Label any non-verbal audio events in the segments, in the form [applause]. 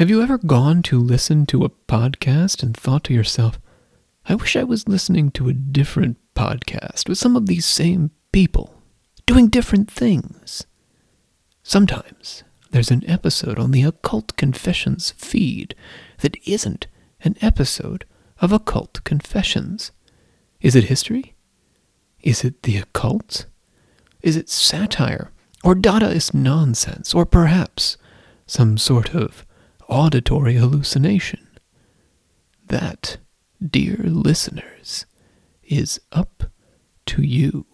Have you ever gone to listen to a podcast and thought to yourself, I wish I was listening to a different podcast with some of these same people doing different things? Sometimes there's an episode on the Occult Confessions feed that isn't an episode of Occult Confessions. Is it history? Is it the occult? Is it satire or Dadaist nonsense or perhaps some sort of auditory hallucination? That, dear listeners, is up to you.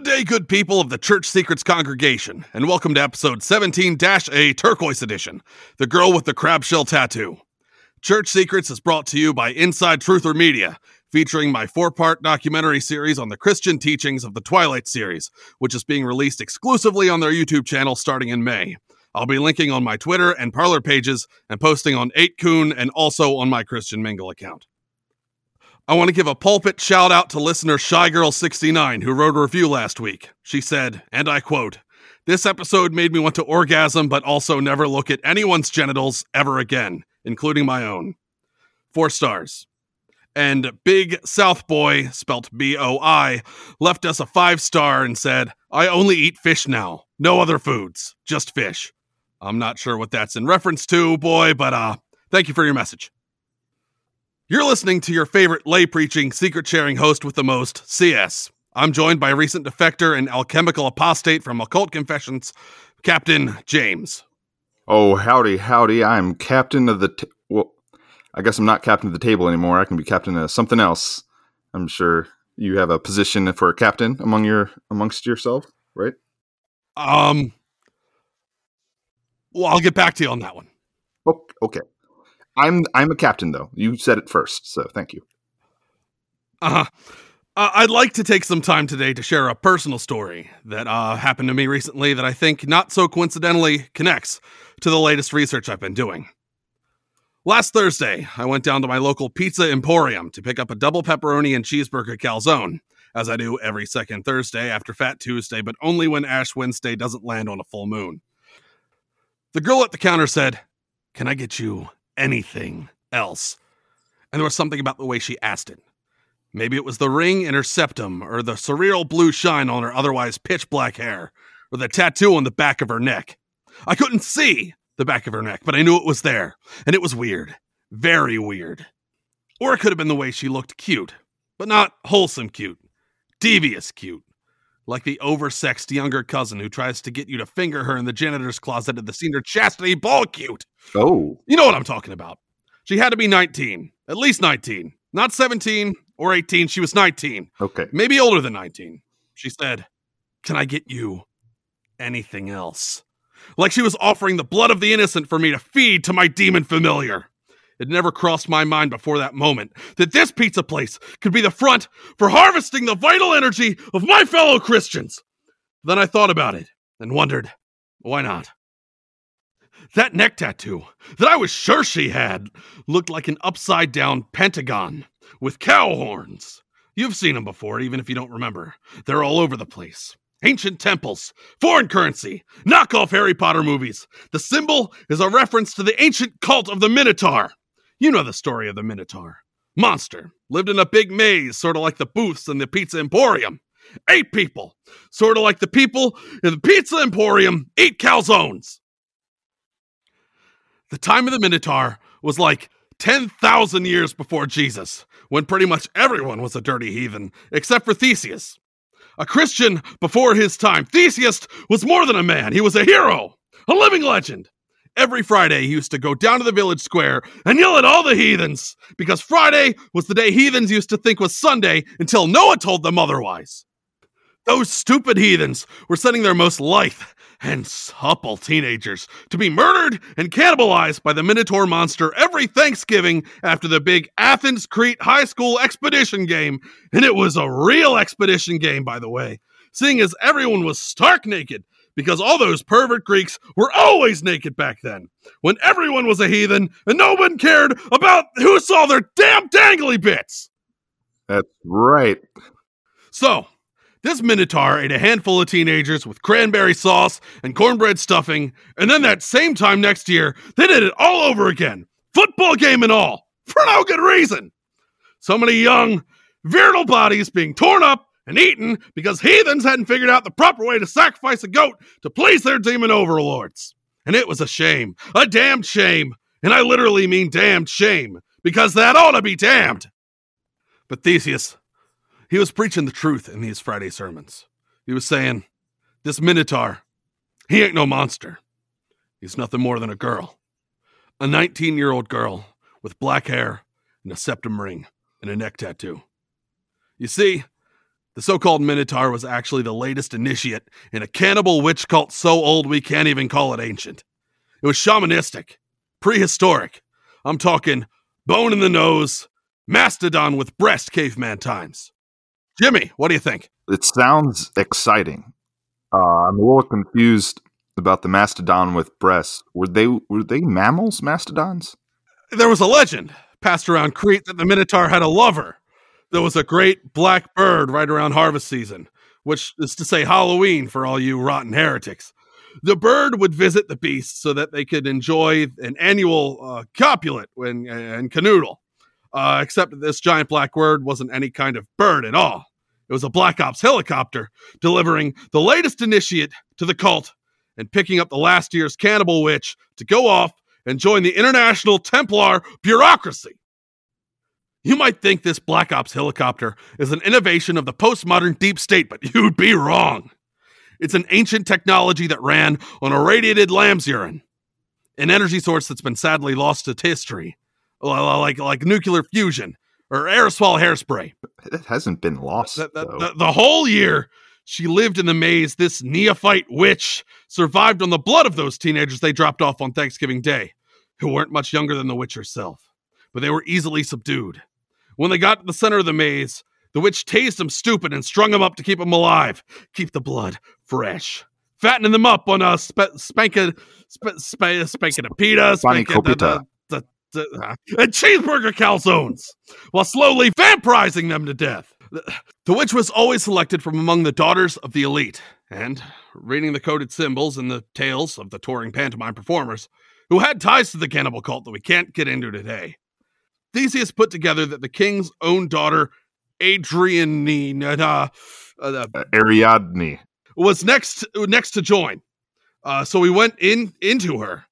Good day, good people of the Church Secrets congregation, and welcome to episode 17 A Turquoise Edition The Girl with the Crab Shell Tattoo. Church Secrets is brought to you by Inside Truther Media, featuring my four part documentary series on the Christian teachings of the Twilight series, which is being released exclusively on their YouTube channel starting in May. I'll be linking on my Twitter and Parler pages and posting on 8kun and also on my Christian Mingle account. I want to give a pulpit shout out to listener Shygirl69 who wrote a review last week. She said, and I quote, This episode made me want to orgasm, but also never look at anyone's genitals ever again, including my own. Four stars. And Big South Boy, spelt B O I, left us a five star and said, I only eat fish now. No other foods, just fish. I'm not sure what that's in reference to, boy, but uh, thank you for your message. You're listening to your favorite lay preaching, secret sharing host with the most, CS. I'm joined by recent defector and alchemical apostate from Occult Confessions, Captain James. Oh, howdy, howdy. I'm captain of the. T- well, I guess I'm not captain of the table anymore. I can be captain of something else. I'm sure you have a position for a captain among your amongst yourself, right? Um, well, I'll get back to you on that one. Oh, okay. I'm I'm a captain though. You said it first, so thank you. Uh-huh. Uh, I'd like to take some time today to share a personal story that uh, happened to me recently that I think not so coincidentally connects to the latest research I've been doing. Last Thursday, I went down to my local pizza emporium to pick up a double pepperoni and cheeseburger calzone, as I do every second Thursday after Fat Tuesday, but only when Ash Wednesday doesn't land on a full moon. The girl at the counter said, Can I get you anything else? And there was something about the way she asked it. Maybe it was the ring in her septum, or the surreal blue shine on her otherwise pitch black hair, or the tattoo on the back of her neck. I couldn't see the back of her neck, but I knew it was there, and it was weird. Very weird. Or it could have been the way she looked cute, but not wholesome cute. Devious cute. Like the oversexed younger cousin who tries to get you to finger her in the janitor's closet at the senior chastity ball cute. Oh, You know what I'm talking about. She had to be 19, at least 19, not 17 or 18. She was 19, okay. maybe older than 19. She said, Can I get you anything else? Like she was offering the blood of the innocent for me to feed to my demon familiar. It never crossed my mind before that moment that this pizza place could be the front for harvesting the vital energy of my fellow Christians. Then I thought about it and wondered, why not? That neck tattoo that I was sure she had looked like an upside down pentagon with cow horns. You've seen them before, even if you don't remember. They're all over the place. Ancient temples, foreign currency, knockoff Harry Potter movies. The symbol is a reference to the ancient cult of the Minotaur. You know the story of the Minotaur. Monster lived in a big maze, sort of like the booths in the Pizza Emporium. Eight people, sort of like the people in the Pizza Emporium, eat calzones. The time of the Minotaur was like 10,000 years before Jesus, when pretty much everyone was a dirty heathen, except for Theseus. A Christian before his time, Theseus was more than a man, he was a hero, a living legend. Every Friday, he used to go down to the village square and yell at all the heathens, because Friday was the day heathens used to think was Sunday until Noah told them otherwise. Those stupid heathens were sending their most lithe, and supple teenagers to be murdered and cannibalized by the Minotaur monster every Thanksgiving after the big Athens Crete High School expedition game. And it was a real expedition game, by the way, seeing as everyone was stark naked because all those pervert Greeks were always naked back then, when everyone was a heathen and no one cared about who saw their damn dangly bits. That's right. So, this Minotaur ate a handful of teenagers with cranberry sauce and cornbread stuffing, and then that same time next year, they did it all over again. Football game and all, for no good reason. So many young, virile bodies being torn up and eaten because heathens hadn't figured out the proper way to sacrifice a goat to please their demon overlords. And it was a shame, a damned shame. And I literally mean damned shame, because that ought to be damned. But Theseus, he was preaching the truth in these Friday sermons. He was saying, This Minotaur, he ain't no monster. He's nothing more than a girl. A 19 year old girl with black hair and a septum ring and a neck tattoo. You see, the so called Minotaur was actually the latest initiate in a cannibal witch cult so old we can't even call it ancient. It was shamanistic, prehistoric. I'm talking bone in the nose, mastodon with breast caveman times. Jimmy, what do you think? It sounds exciting. Uh, I'm a little confused about the mastodon with breasts. Were they were they mammals? Mastodons? There was a legend passed around Crete that the Minotaur had a lover. There was a great black bird right around harvest season, which is to say Halloween for all you rotten heretics. The bird would visit the beast so that they could enjoy an annual uh, copulate when, and canoodle. Uh, except that this giant black bird wasn't any kind of bird at all. It was a Black Ops helicopter delivering the latest initiate to the cult and picking up the last year's cannibal witch to go off and join the international Templar bureaucracy. You might think this Black Ops helicopter is an innovation of the postmodern deep state, but [laughs] you'd be wrong. It's an ancient technology that ran on irradiated lamb's urine, an energy source that's been sadly lost to history, like, like nuclear fusion or aerosol hairspray. It hasn't been lost. The, the, the, the whole year she lived in the maze, this neophyte witch survived on the blood of those teenagers they dropped off on Thanksgiving Day, who weren't much younger than the witch herself, but they were easily subdued. When they got to the center of the maze, the witch tased them stupid and strung them up to keep them alive, keep the blood fresh, fattening them up on uh, a sp- spanking, sp- sp- spanking a pita, spanking the, the, the, the, and cheeseburger calzones, while slowly vampirizing them to death. The witch was always selected from among the daughters of the elite, and reading the coded symbols in the tales of the touring pantomime performers, who had ties to the cannibal cult that we can't get into today. Theseus put together that the king's own daughter, Adrienne, uh, uh, Ariadne, was next next to join. Uh, so we went in into her,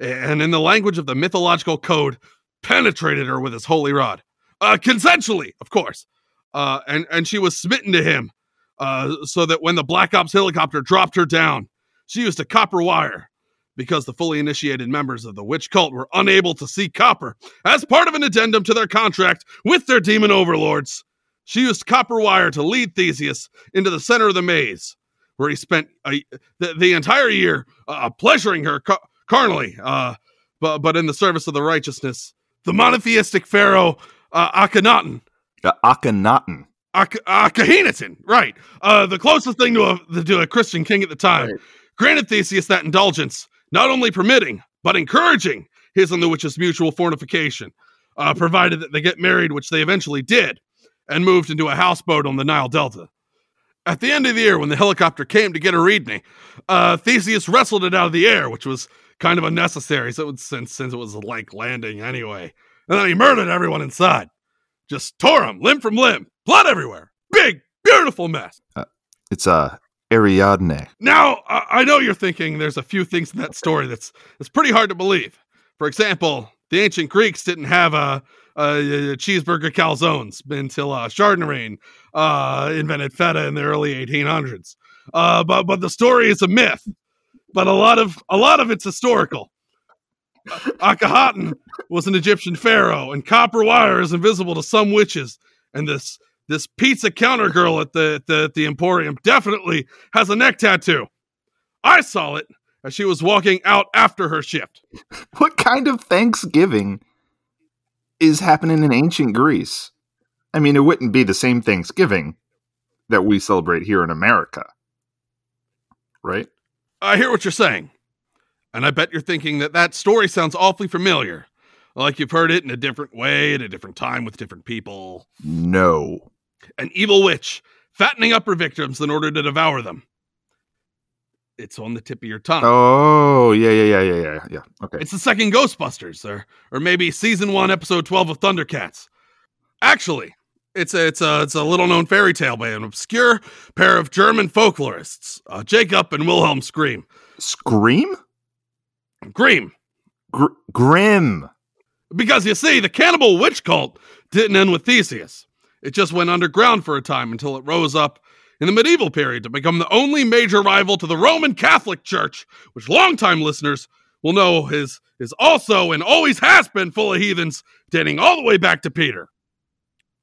and in the language of the mythological code, penetrated her with his holy rod, uh, consensually, of course. Uh, and and she was smitten to him, uh, so that when the Black Ops helicopter dropped her down, she used a copper wire because the fully initiated members of the witch cult were unable to see copper as part of an addendum to their contract with their demon overlords. She used copper wire to lead Theseus into the center of the maze, where he spent a, the, the, entire year uh, pleasuring her ca- carnally, uh, but, but in the service of the righteousness. The monotheistic pharaoh uh, Akhenaten. Uh, Akhenaten. Ak- Akhenaten, right. Uh, the closest thing to a, to a Christian king at the time. Right. Granted Theseus that indulgence, not only permitting, but encouraging his and the witch's mutual fornication, uh, provided that they get married, which they eventually did, and moved into a houseboat on the Nile Delta. At the end of the year, when the helicopter came to get Ariadne, uh, Theseus wrestled it out of the air, which was kind of unnecessary since, since it was like landing anyway. And then he murdered everyone inside. Just tore them limb from limb, blood everywhere. Big, beautiful mess. Uh, it's uh, Ariadne. Now, I know you're thinking there's a few things in that story that's that's pretty hard to believe. For example, the ancient Greeks didn't have a, a, a cheeseburger calzones until uh, Chardonnay uh, invented feta in the early 1800s. Uh, but but the story is a myth. But a lot of a lot of it's historical. Akhenaten was an Egyptian pharaoh, and copper wire is invisible to some witches. And this this pizza counter girl at the, the, the Emporium definitely has a neck tattoo. I saw it as she was walking out after her shift. [laughs] What kind of Thanksgiving is happening in ancient Greece? I mean, it wouldn't be the same Thanksgiving that we celebrate here in America, right? I hear what you're saying. And I bet you're thinking that that story sounds awfully familiar. Like you've heard it in a different way at a different time with different people. No. An evil witch fattening up her victims in order to devour them. It's on the tip of your tongue. Oh, yeah, yeah, yeah, yeah, yeah, yeah. Okay. It's the second Ghostbusters, or or maybe season one, episode twelve of Thundercats. Actually, it's a it's a it's a little known fairy tale by an obscure pair of German folklorists, uh, Jacob and Wilhelm Scream. Scream? Grimm, Gr- Grim. because you see, the cannibal witch cult didn't end with Theseus. It just went underground for a time until it rose up in the medieval period to become the only major rival to the Roman Catholic Church, which longtime listeners will know is is also and always has been full of heathens, dating all the way back to Peter.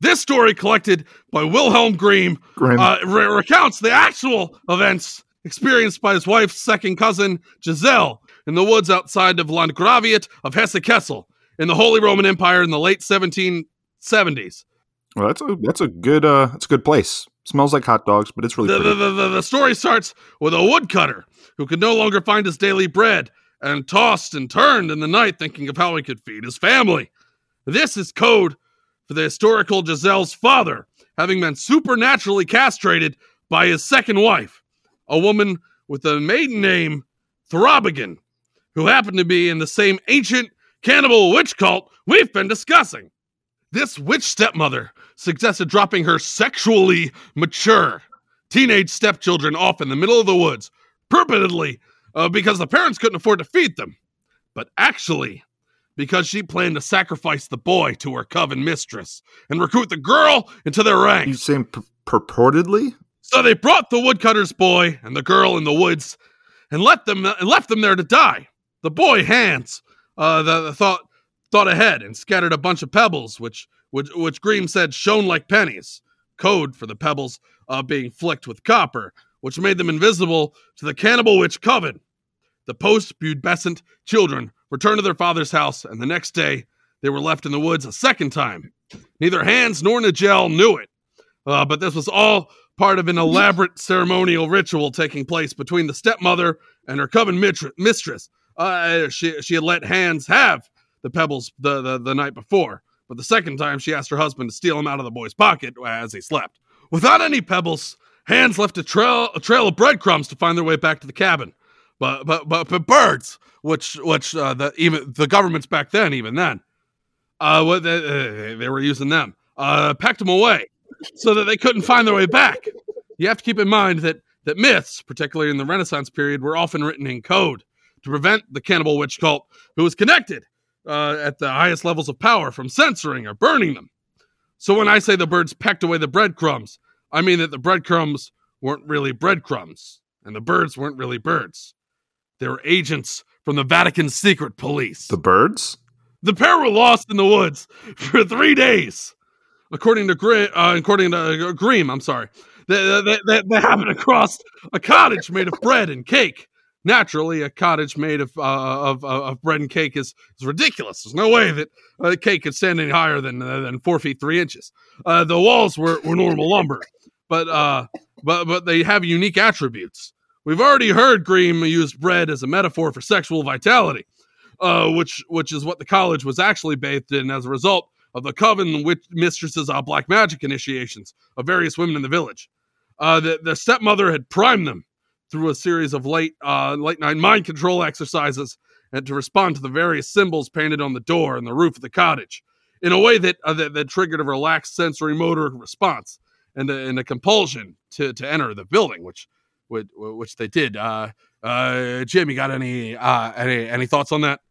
This story, collected by Wilhelm Grimm, uh, re- recounts the actual events experienced by his wife's second cousin, Giselle, in the woods outside of Landgraviate of Hesse-Kassel in the Holy Roman Empire in the late 1770s. Well, that's a that's a good uh that's a good place. Smells like hot dogs, but it's really The, the, the, the story starts with a woodcutter who could no longer find his daily bread and tossed and turned in the night thinking of how he could feed his family. This is code for the historical Giselle's father having been supernaturally castrated by his second wife, a woman with the maiden name Throbigan, who happened to be in the same ancient cannibal witch cult we've been discussing. This witch stepmother suggested dropping her sexually mature teenage stepchildren off in the middle of the woods, purportedly uh, because the parents couldn't afford to feed them, but actually because she planned to sacrifice the boy to her coven mistress and recruit the girl into their ranks. you saying p- purportedly? So they brought the woodcutter's boy and the girl in the woods and let them and left them there to die. The boy Hans uh, the, the thought thought ahead and scattered a bunch of pebbles, which which which Green said shone like pennies. Code for the pebbles uh, being flicked with copper, which made them invisible to the cannibal witch coven. The post-pubescent children returned to their father's house, and the next day they were left in the woods a second time. Neither Hans nor Nigel knew it, uh, but this was all part of an elaborate ceremonial ritual taking place between the stepmother and her coven mistress. Uh, she she had let Hans have the pebbles the, the the night before, but the second time she asked her husband to steal them out of the boy's pocket as he slept. Without any pebbles, Hans left a trail a trail of breadcrumbs to find their way back to the cabin. But but but, but birds, which which uh, the even the governments back then, even then, uh, what they, uh, they were using them, uh, packed them away so that they couldn't find their way back. You have to keep in mind that that myths, particularly in the Renaissance period, were often written in code to prevent the cannibal witch cult, who was connected uh, at the highest levels of power, from censoring or burning them. So when I say the birds pecked away the breadcrumbs, I mean that the breadcrumbs weren't really breadcrumbs, and the birds weren't really birds. They were agents from the Vatican secret police. The birds? The pair were lost in the woods for three days, according to Gre- uh, according to uh, Grimm. I'm sorry. They, they, they, they happened across a cottage made of bread and cake. Naturally, a cottage made of uh, of, uh, of bread and cake is, is ridiculous. There's no way that a cake could stand any higher than uh, than four feet three inches. Uh, the walls were, were normal lumber, but uh, but but they have unique attributes. We've already heard Grimm use bread as a metaphor for sexual vitality uh, which which is what the college was actually bathed in as a result of the coven witch mistresses' uh, black magic initiations of various women in the village. Uh, the, the stepmother had primed them through a series of late uh, late night mind control exercises and to respond to the various symbols painted on the door and the roof of the cottage in a way that uh, that, that triggered a relaxed sensory motor response and a, and a compulsion to, to enter the building, which which, which they did. Uh, uh, Jim, you got any uh, any any thoughts on that?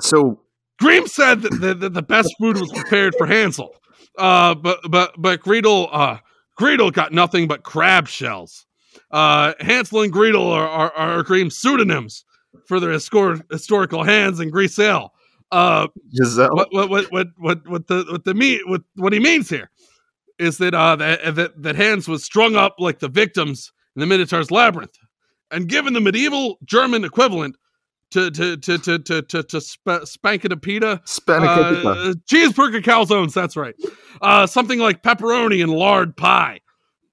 So Grimm said that the, that the best food was prepared for Hansel, uh, but but but Gretel uh, Gretel got nothing but crab shells. Uh, Hansel and Gretel are, are, are Grimm's pseudonyms for their histor- historical Hans and Grisel. Uh, Giselle. what what what what what what the what the mean what what he means here is that uh that that, that Hans was strung up like the victims in the Minotaur's labyrinth, and given the medieval German equivalent to to to to to to, to sp- spankadapita, Spanicapita. uh, cheeseburger calzones. That's right. Uh, something like pepperoni and lard pie.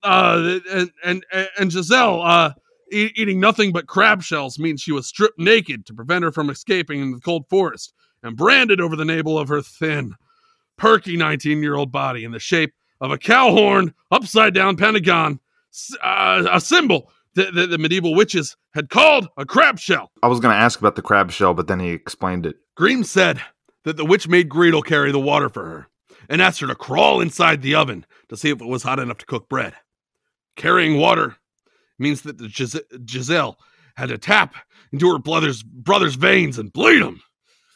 Uh, and and and Giselle uh, e- eating nothing but crab shells means she was stripped naked to prevent her from escaping in the cold forest and branded over the navel of her thin, perky 19 year old body in the shape of a cow horn upside down pentagon, uh, a symbol that, that the medieval witches had called a crab shell. I was going to ask about the crab shell, but then he explained it. Grimm said that the witch made Greedle carry the water for her and asked her to crawl inside the oven to see if it was hot enough to cook bread. Carrying water means that the Gis- Giselle had to tap into her brother's, brother's veins and bleed him.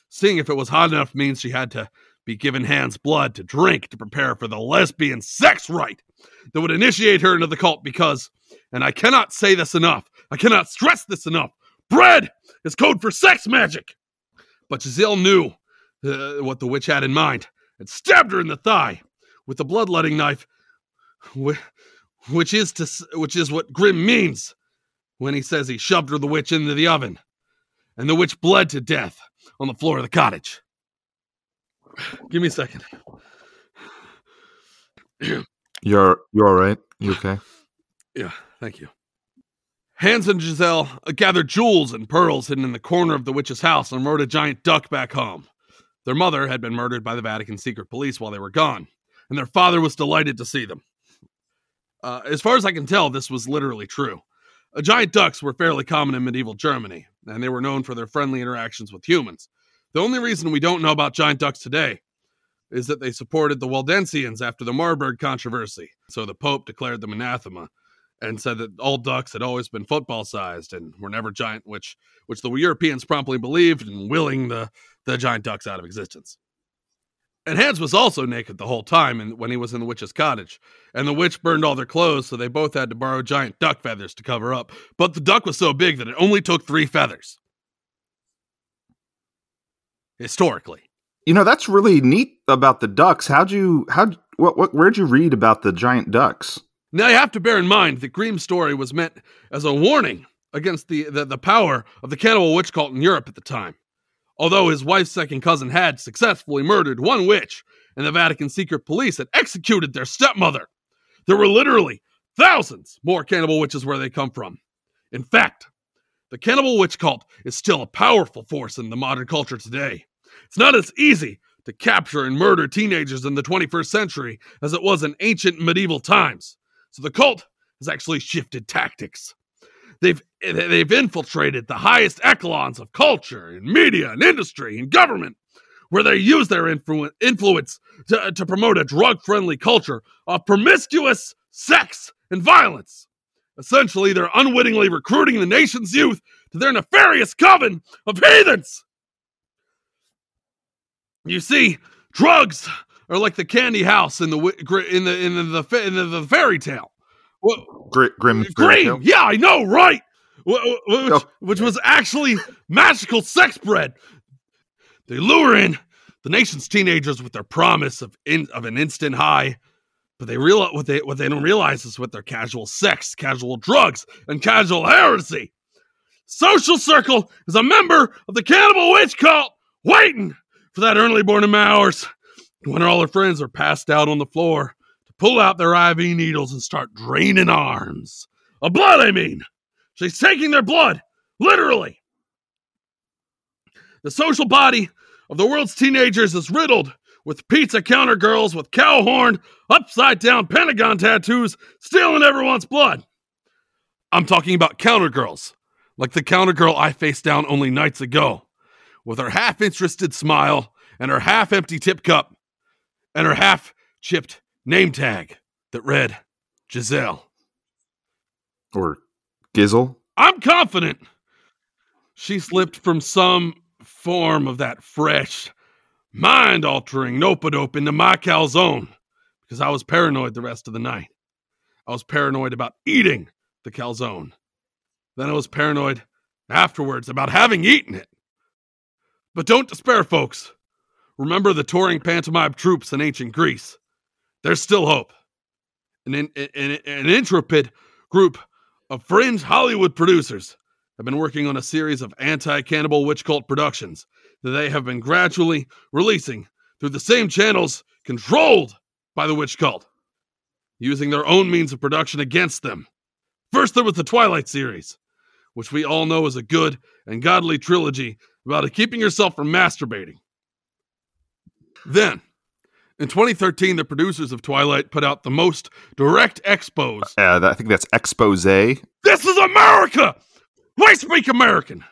Seeing if it was hot enough means she had to be given Hans blood to drink to prepare for the lesbian sex rite that would initiate her into the cult because, and I cannot say this enough, I cannot stress this enough, bread is code for sex magic. But Giselle knew uh, what the witch had in mind and stabbed her in the thigh with the bloodletting knife, which is to which is what Grimm means when he says he shoved her the witch into the oven, and the witch bled to death on the floor of the cottage. Give me a second. You're you're all right? You okay? Yeah, thank you. Hans and Giselle uh, gathered jewels and pearls hidden in the corner of the witch's house and rode a giant duck back home. Their mother had been murdered by the Vatican secret police while they were gone, and their father was delighted to see them. Uh, as far as I can tell, this was literally true. Uh, giant ducks were fairly common in medieval Germany, and they were known for their friendly interactions with humans. The only reason we don't know about giant ducks today is that they supported the Waldensians after the Marburg controversy, so the Pope declared them anathema and said that all ducks had always been football sized and were never giant, which which the Europeans promptly believed and willing the, the giant ducks out of existence. And Hans was also naked the whole time and when he was in the witch's cottage. And the witch burned all their clothes, so they both had to borrow giant duck feathers to cover up. But the duck was so big that it only took three feathers. Historically. You know that's really neat about the ducks. How'd you how what what where'd you read about the giant ducks? Now you have to bear in mind that Grimm's story was meant as a warning against the, the, the power of the cannibal witch cult in Europe at the time. Although his wife's second cousin had successfully murdered one witch, and the Vatican secret police had executed their stepmother, there were literally thousands more cannibal witches where they come from. In fact, the cannibal witch cult is still a powerful force in the modern culture today. It's not as easy to capture and murder teenagers in the 21st century as it was in ancient medieval times. So the cult has actually shifted tactics. They've eh, they've infiltrated the highest echelons of culture and media and industry and government, where they use their influ- influence to, eh, to promote a drug-friendly culture of promiscuous sex and violence. Essentially, they're unwittingly recruiting the nation's youth to their nefarious coven of heathens. You see, drugs are like the candy house in the in the in the, in the, the fairy tale. Wha- Gr- Grim? Green, yeah, I know, right? Wh- wh- Which, Oh. which was actually magical sex bread. They lure in the nation's teenagers with their promise of in, of an instant high, but they realize what they what they don't realize is with their casual sex, casual drugs, and casual heresy. Social Circle is a member of the Cannibal Witch Cult, waiting for that early morning hours when all her friends are passed out on the floor pull out their IV needles and start draining arms. Of blood, I mean. She's taking their blood, literally. The social body of the world's teenagers is riddled with pizza counter girls with cow horn, upside down pentagon tattoos, stealing everyone's blood. I'm talking about counter girls, like the counter girl I faced down only nights ago, with her half interested smile and her half empty tip cup and her half chipped name tag that read Giselle. Or Gizzle? I'm confident she slipped from some form of that fresh, mind altering nope dope into my calzone because I was paranoid the rest of the night. I was paranoid about eating the calzone. Then I was paranoid afterwards about having eaten it. But don't despair, folks. Remember the touring pantomime troops in ancient Greece. There's still hope. An, in, an, an intrepid group of fringe Hollywood producers have been working on a series of anti cannibal witch cult productions that they have been gradually releasing through the same channels controlled by the witch cult, using their own means of production against them. First, there was the Twilight series, which we all know is a good and godly trilogy about keeping yourself from masturbating. Then, in 2013, the producers of Twilight put out the most direct expos. Uh, I think that's expose. This is America! I speak American!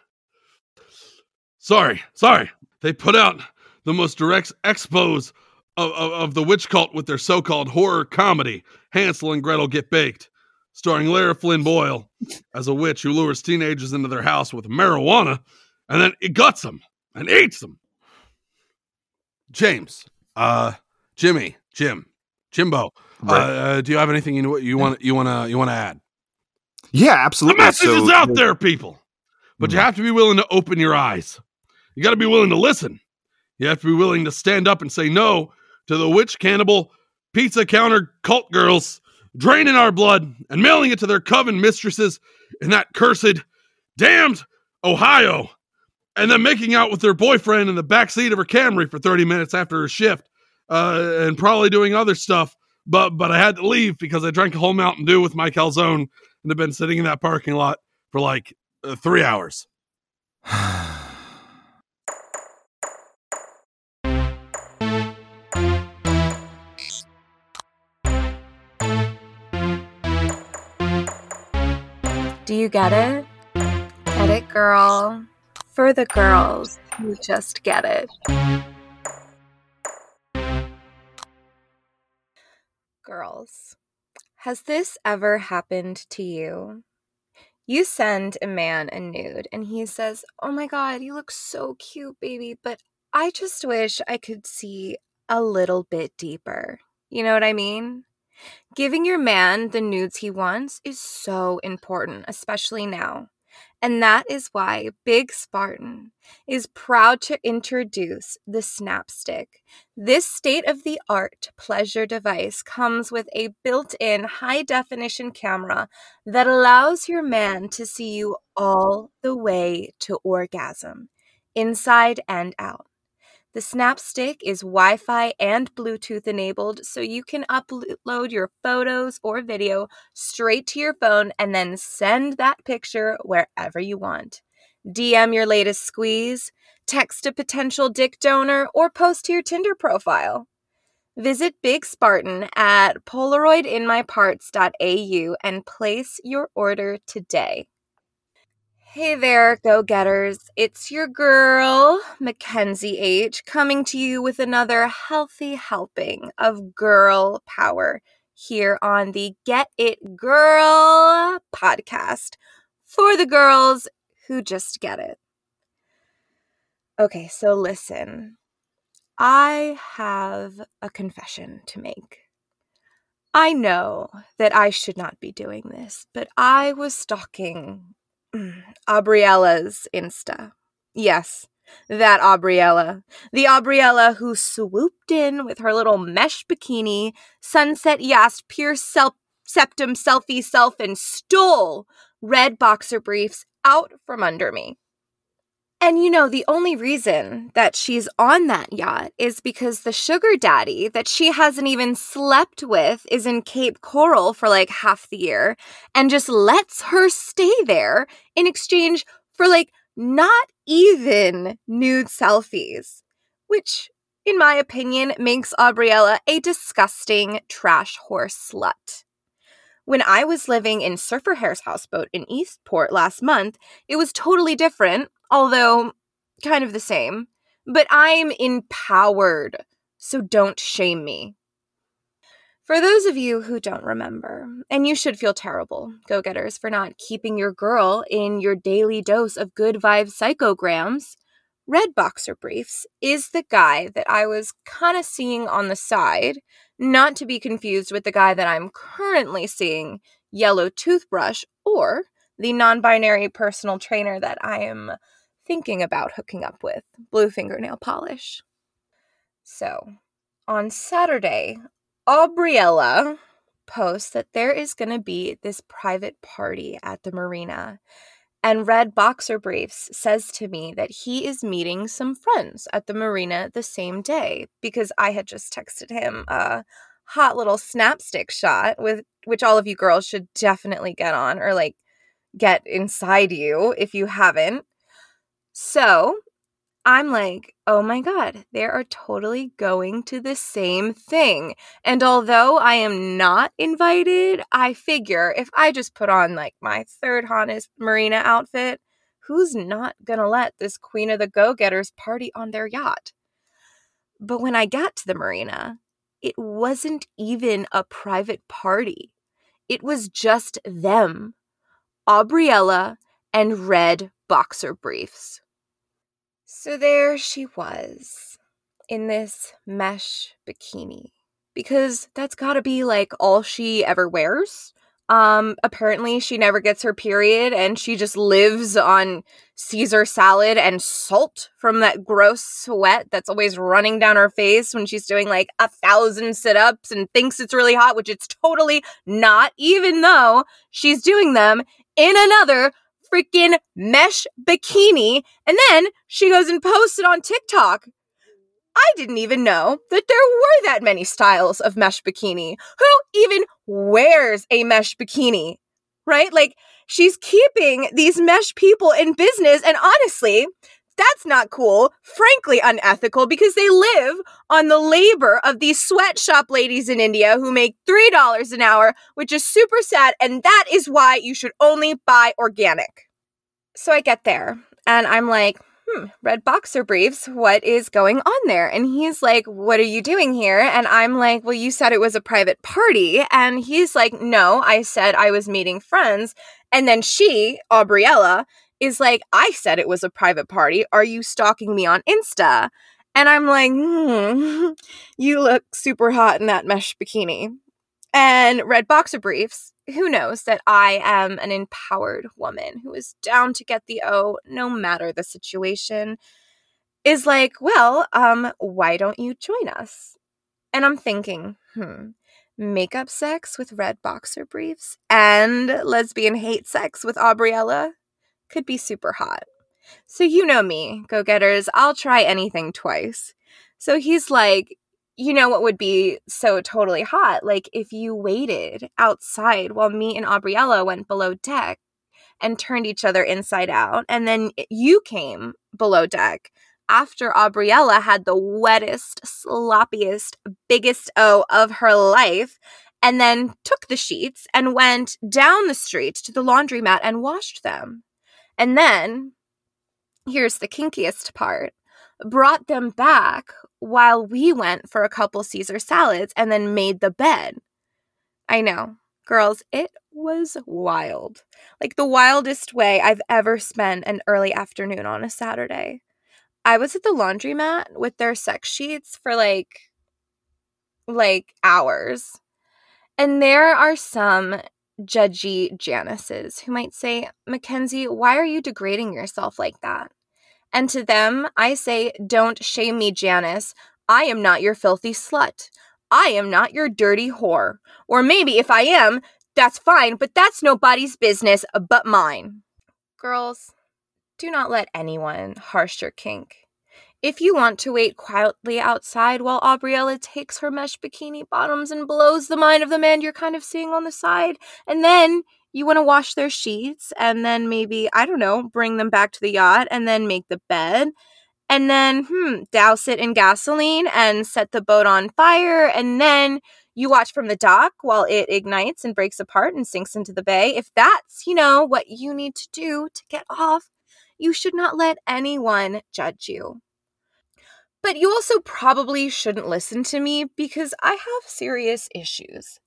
Sorry, sorry. They put out the most direct expos of, of, of the witch cult with their so called horror comedy, Hansel and Gretel Get Baked, starring Lara Flynn Boyle as a witch who lures teenagers into their house with marijuana and then it guts them and eats them. James, uh, Jimmy, Jim, Jimbo, Right. uh, uh, do you have anything you you want you want to you want to add? Yeah, absolutely. The message is out there, people, but you have to be willing to open your eyes. You got to be willing to listen. You have to be willing to stand up and say no to the witch cannibal pizza counter cult girls draining our blood and mailing it to their coven mistresses in that cursed, damned Ohio, and then making out with their boyfriend in the back seat of her Camry for 30 minutes after her shift, uh, and probably doing other stuff. But but I had to leave because I drank a whole Mountain Dew with my calzone and have been sitting in that parking lot for like uh, three hours. Do you get it? Get it, girl. For the girls who just get it. Girls, has this ever happened to you? You send a man a nude and he says, Oh my god, you look so cute, baby, but I just wish I could see a little bit deeper. You know what I mean? Giving your man the nudes he wants is so important, especially now. And that is why Big Spartan is proud to introduce the Snapstick. This state of the art pleasure device comes with a built in high definition camera that allows your man to see you all the way to orgasm, inside and out. The Snapstick is Wi Fi and Bluetooth enabled, so you can upload your photos or video straight to your phone and then send that picture wherever you want. DM your latest squeeze, text a potential dick donor, or post to your Tinder profile. Visit Big Spartan at polaroidinmyparts.au and place your order today. Hey there, go getters. It's your girl, Mackenzie H, coming to you with another healthy helping of girl power here on the Get It Girl podcast for the girls who just get it. Okay, so listen. I have a confession to make. I know that I should not be doing this, but I was stalking [clears throat] Aubriella's Insta. Yes, that Aubriella. The Aubriella who swooped in with her little mesh bikini, sunset yast, pure self septum selfie self, and stole red boxer briefs out from under me. And you know, the only reason that she's on that yacht is because the sugar daddy that she hasn't even slept with is in Cape Coral for like half the year and just lets her stay there in exchange for like not even nude selfies, which, in my opinion, makes Aubriella a disgusting trash horse slut. When I was living in Surfer Hare's houseboat in Eastport last month, it was totally different, although kind of the same. But I'm empowered, so don't shame me. For those of you who don't remember, and you should feel terrible, go getters, for not keeping your girl in your daily dose of good vibes psychograms, Red Boxer Briefs is the guy that I was kind of seeing on the side, not to be confused with the guy that I'm currently seeing, Yellow Toothbrush, or the non binary personal trainer that I am thinking about hooking up with, Blue Fingernail Polish. So, on Saturday, Aubriella posts that there is going to be this private party at the marina. And Red Boxer Briefs says to me that he is meeting some friends at the marina the same day because I had just texted him a hot little snapstick shot with which all of you girls should definitely get on or like get inside you if you haven't. So I'm like, oh my God, they are totally going to the same thing. And although I am not invited, I figure if I just put on like my third hottest Marina outfit, who's not gonna let this Queen of the Go Getters party on their yacht? But when I got to the Marina, it wasn't even a private party. It was just them, Aubriella and Red Boxer Briefs. So there she was in this mesh bikini because that's got to be like all she ever wears. Um apparently she never gets her period and she just lives on Caesar salad and salt from that gross sweat that's always running down her face when she's doing like a thousand sit-ups and thinks it's really hot, which it's totally not even though she's doing them in another freaking mesh bikini. And then she goes and posts it on TikTok. I didn't even know that there were that many styles of mesh bikini. Who even wears a mesh bikini? Right? Like, she's keeping these mesh people in business. And honestly, that's not cool. Frankly, unethical because they live on the labor of these sweatshop ladies in India who make $3 an hour, which is super sad. And that is why you should only buy organic. So I get there and I'm like, hmm, red boxer briefs, what is going on there? And he's like, what are you doing here? And I'm like, well, you said it was a private party. And he's like, no, I said I was meeting friends. And then she, Aubriella, is like, I said it was a private party. Are you stalking me on Insta? And I'm like, hmm, [laughs] you look super hot in that mesh bikini. And red boxer briefs who knows that I am an empowered woman who is down to get the O no matter the situation, is like, well, um, why don't you join us? And I'm thinking, hmm, makeup sex with red boxer briefs and lesbian hate sex with Aubriella could be super hot. So you know me, go getters, I'll try anything twice. So he's like, you know what would be so totally hot? Like if you waited outside while me and Aubriella went below deck and turned each other inside out, and then you came below deck after Aubriella had the wettest, sloppiest, biggest O of her life, and then took the sheets and went down the street to the laundromat and washed them. And then, here's the kinkiest part brought them back while we went for a couple Caesar salads and then made the bed. I know, girls, it was wild. Like the wildest way I've ever spent an early afternoon on a Saturday. I was at the laundromat with their sex sheets for like like hours. And there are some judgy Janices who might say, Mackenzie, why are you degrading yourself like that? And to them, I say, Don't shame me, Janice. I am not your filthy slut. I am not your dirty whore. Or maybe if I am, that's fine, but that's nobody's business but mine. Girls, do not let anyone harsh your kink. If you want to wait quietly outside while Aubriella takes her mesh bikini bottoms and blows the mind of the man you're kind of seeing on the side, and then you want to wash their sheets and then maybe, I don't know, bring them back to the yacht and then make the bed and then, hmm, douse it in gasoline and set the boat on fire. And then you watch from the dock while it ignites and breaks apart and sinks into the bay. If that's, you know, what you need to do to get off, you should not let anyone judge you. But you also probably shouldn't listen to me because I have serious issues.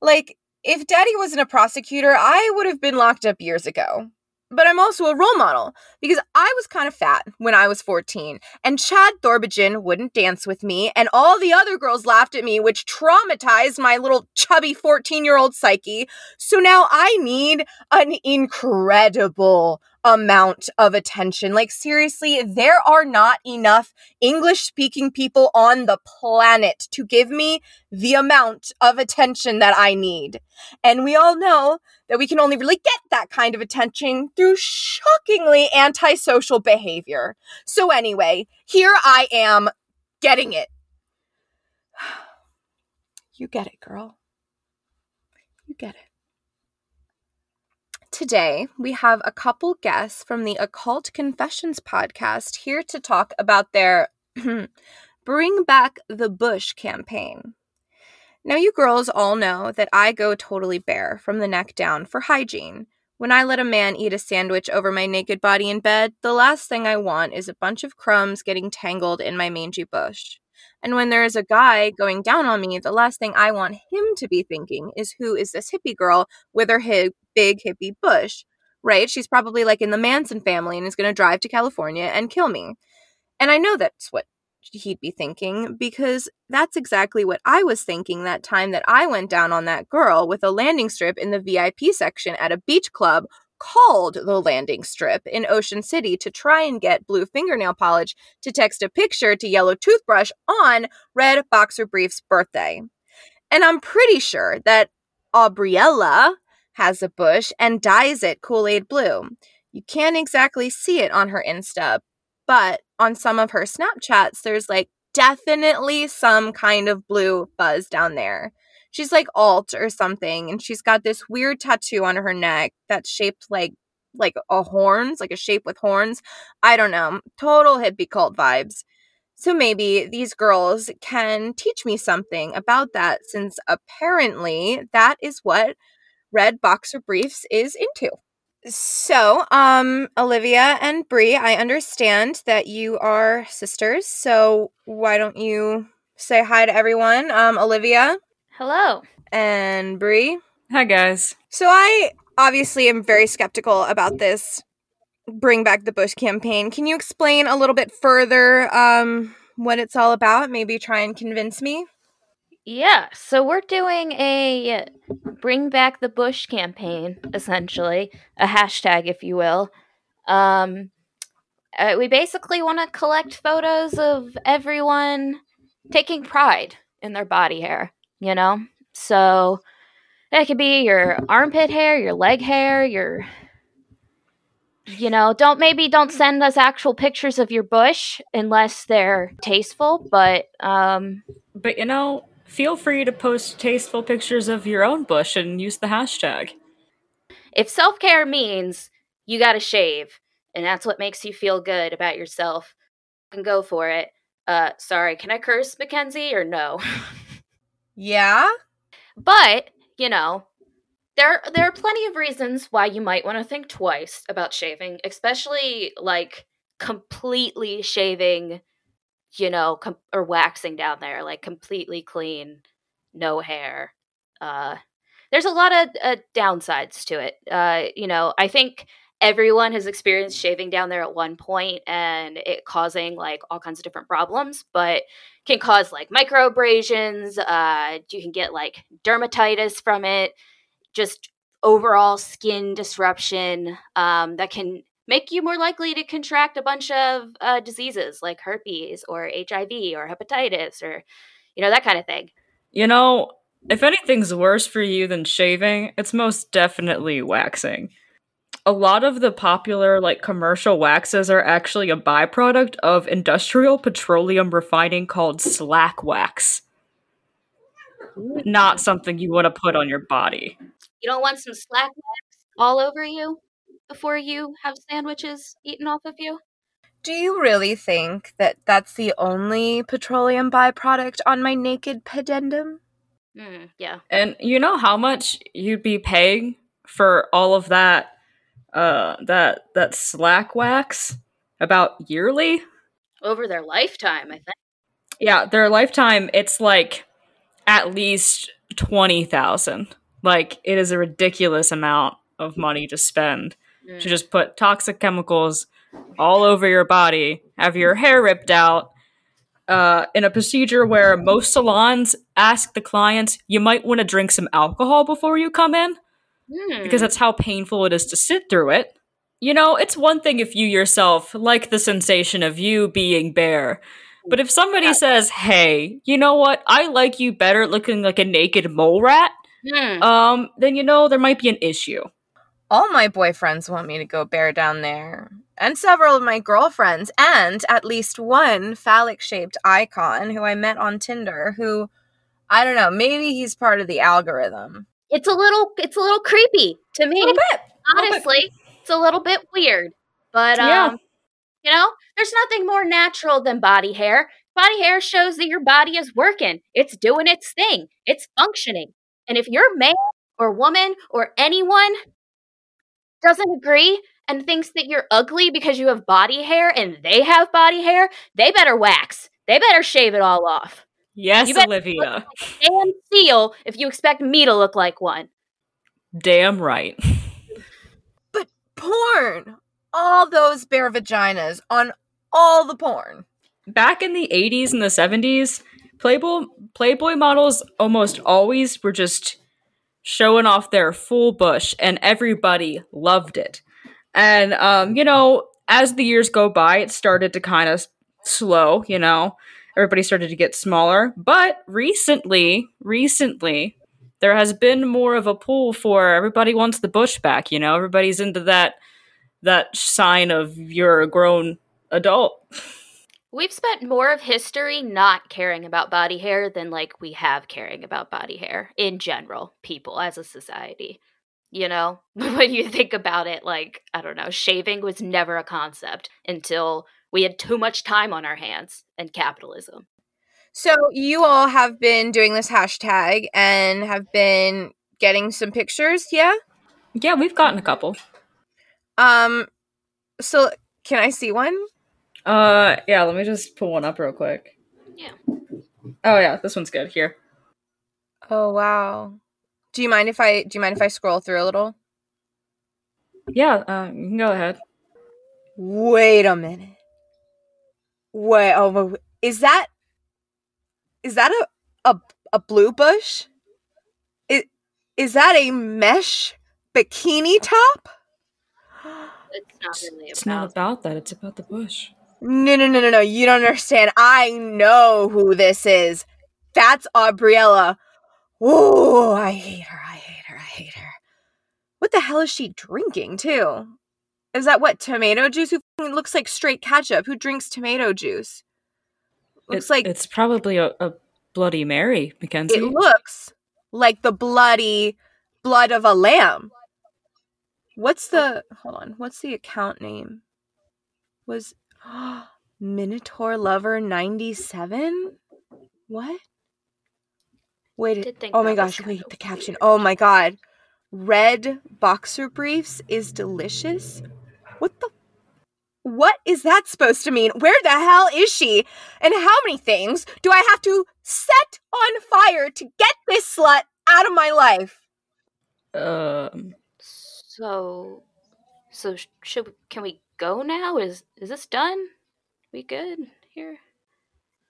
Like, if daddy wasn't a prosecutor, I would have been locked up years ago. But I'm also a role model because I was kind of fat when I was 14, and Chad Thorbidgen wouldn't dance with me, and all the other girls laughed at me, which traumatized my little chubby 14 year old psyche. So now I need an incredible amount of attention. Like, seriously, there are not enough English speaking people on the planet to give me the amount of attention that I need. And we all know that we can only really get that kind of attention through shockingly antisocial behavior. So, anyway, here I am getting it. [sighs] You get it, girl. You get it. Today, we have a couple guests from the Occult Confessions podcast here to talk about their [clears throat] Bring Back the Bush campaign. Now, you girls all know that I go totally bare from the neck down for hygiene. When I let a man eat a sandwich over my naked body in bed, the last thing I want is a bunch of crumbs getting tangled in my mangy bush. And when there is a guy going down on me, the last thing I want him to be thinking is who is this hippie girl with her hi- big hippie bush, right? She's probably like in the Manson family and is going to drive to California and kill me. And I know that's what he'd be thinking because that's exactly what I was thinking that time that I went down on that girl with a landing strip in the VIP section at a beach club called the landing strip in Ocean City to try and get blue fingernail polish to text a picture to yellow toothbrush on red boxer brief's birthday. And I'm pretty sure that Aubriella has a bush and dyes it Kool Aid blue. You can't exactly see it on her Insta, but on some of her Snapchats, there's like definitely some kind of blue buzz down there she's like alt or something and she's got this weird tattoo on her neck that's shaped like like a horns like a shape with horns i don't know total hippie cult vibes so maybe these girls can teach me something about that since apparently that is what red boxer briefs is into so, um, Olivia and Brie, I understand that you are sisters. So, why don't you say hi to everyone? Um, Olivia. Hello. And Brie. Hi, guys. So I obviously am very skeptical about this Bring Back the Bush campaign. Can you explain a little bit further um, what it's all about? Maybe try and convince me? Yeah, so we're doing a Bring Back the Bush campaign, essentially, a hashtag, if you will. Um, uh, we basically want to collect photos of everyone taking pride in their body hair you know? So it could be your armpit hair, your leg hair, your you know, don't maybe don't send us actual pictures of your bush unless they're tasteful, but um but you know, feel free to post tasteful pictures of your own bush and use the hashtag. If self-care means you got to shave and that's what makes you feel good about yourself, can go for it. Uh sorry, can I curse Mackenzie or no? [laughs] Yeah. But, you know, there there are plenty of reasons why you might want to think twice about shaving, especially like completely shaving, you know, com- or waxing down there, like completely clean, no hair. Uh there's a lot of uh, downsides to it. Uh, you know, I think everyone has experienced shaving down there at one point and it causing like all kinds of different problems, but can cause like microabrasions. Uh, you can get like dermatitis from it, just overall skin disruption um, that can make you more likely to contract a bunch of uh, diseases like herpes or HIV or hepatitis or, you know, that kind of thing. You know, if anything's worse for you than shaving, it's most definitely waxing a lot of the popular like commercial waxes are actually a byproduct of industrial petroleum refining called slack wax. Not something you want to put on your body. You don't want some slack wax all over you before you have sandwiches eaten off of you? Do you really think that that's the only petroleum byproduct on my naked pedendum? Mm, yeah. And you know how much you'd be paying for all of that uh that that slack wax about yearly? Over their lifetime i think. Yeah their lifetime it's like at least 20,000 like it is a ridiculous amount of money to spend mm. to just put toxic chemicals all over your body have your hair ripped out uh, in a procedure where most salons ask the clients you might want to drink some alcohol before you come in because hmm. that's how painful it is to sit through it. you know, it's one thing if you yourself like the sensation of you being bare. But if somebody Yeah. says, "Hey, you know what? I like you better looking like a naked mole rat," Hmm. um, then you know there might be an issue. All my boyfriends want me to go bare down there, and several of my girlfriends, and at least one phallic shaped icon who I met on Tinder who, I don't know, maybe he's part of the algorithm. It's a little it's a little creepy to me. bit. little bit. Honestly, it's a little bit weird. But Yeah. um you know, there's nothing more natural than body hair. Body hair shows that your body is working. It's doing its thing. It's functioning. And if your man or woman or anyone doesn't agree and thinks that you're ugly because you have body hair and they have body hair, they better wax. They better shave it all off. Yes, You bet- Olivia. Damn seal if you expect me to look like one. Damn right. [laughs] But porn! All those bare vaginas on all the porn. Back in the 80s and the 70s, Playboy Playboy models almost always were just showing off their full bush and everybody loved it. And um, you know, as the years go by, it started to kind of slow, you know. Everybody started to get smaller, but recently, recently there has been more of a pull for everybody wants the bush back, you know. Everybody's into that that sign of you're a grown adult. We've spent more of history not caring about body hair than like we have caring about body hair in general, people as a society. You know, [laughs] when you think about it, like, I don't know, shaving was never a concept until we had too much time on our hands and capitalism. So you all have been doing this hashtag and have been getting some pictures, yeah? Yeah, we've gotten a couple. Um so can I see one? Uh, yeah, let me just pull one up real quick. Yeah. Oh yeah, this one's good. Here. Oh wow. Do you mind if I do you mind if I scroll through a little? Yeah, uh, you can go ahead. Wait a minute. Wait, oh, wait, wait. is that is that a a, a blue bush? Is, is that a mesh bikini top? It's not really It's about. not about that. It's about the bush. No, no, no, no, no. You don't understand. I know who this is. That's Aubriella. Oh, I hate her. I hate her. I hate her. What the hell is she drinking, too? Is that what? Tomato juice? Who looks like straight ketchup? Who drinks tomato juice? Looks It- like it's probably a, a Bloody Mary, Mackenzie. it looks like the bloody blood of a lamb. What's the hold on? What's the account name? Was [gasps] Minotaur Lover 97? What? Wait, think oh my gosh, wait, of the caption. Oh my god. Red boxer briefs is delicious. What the what is that supposed to mean? Where the hell is she? And how many things do I have to set on fire to get this slut out of my life? Um, So, so sh- should can we go now? Is is this done? We good here?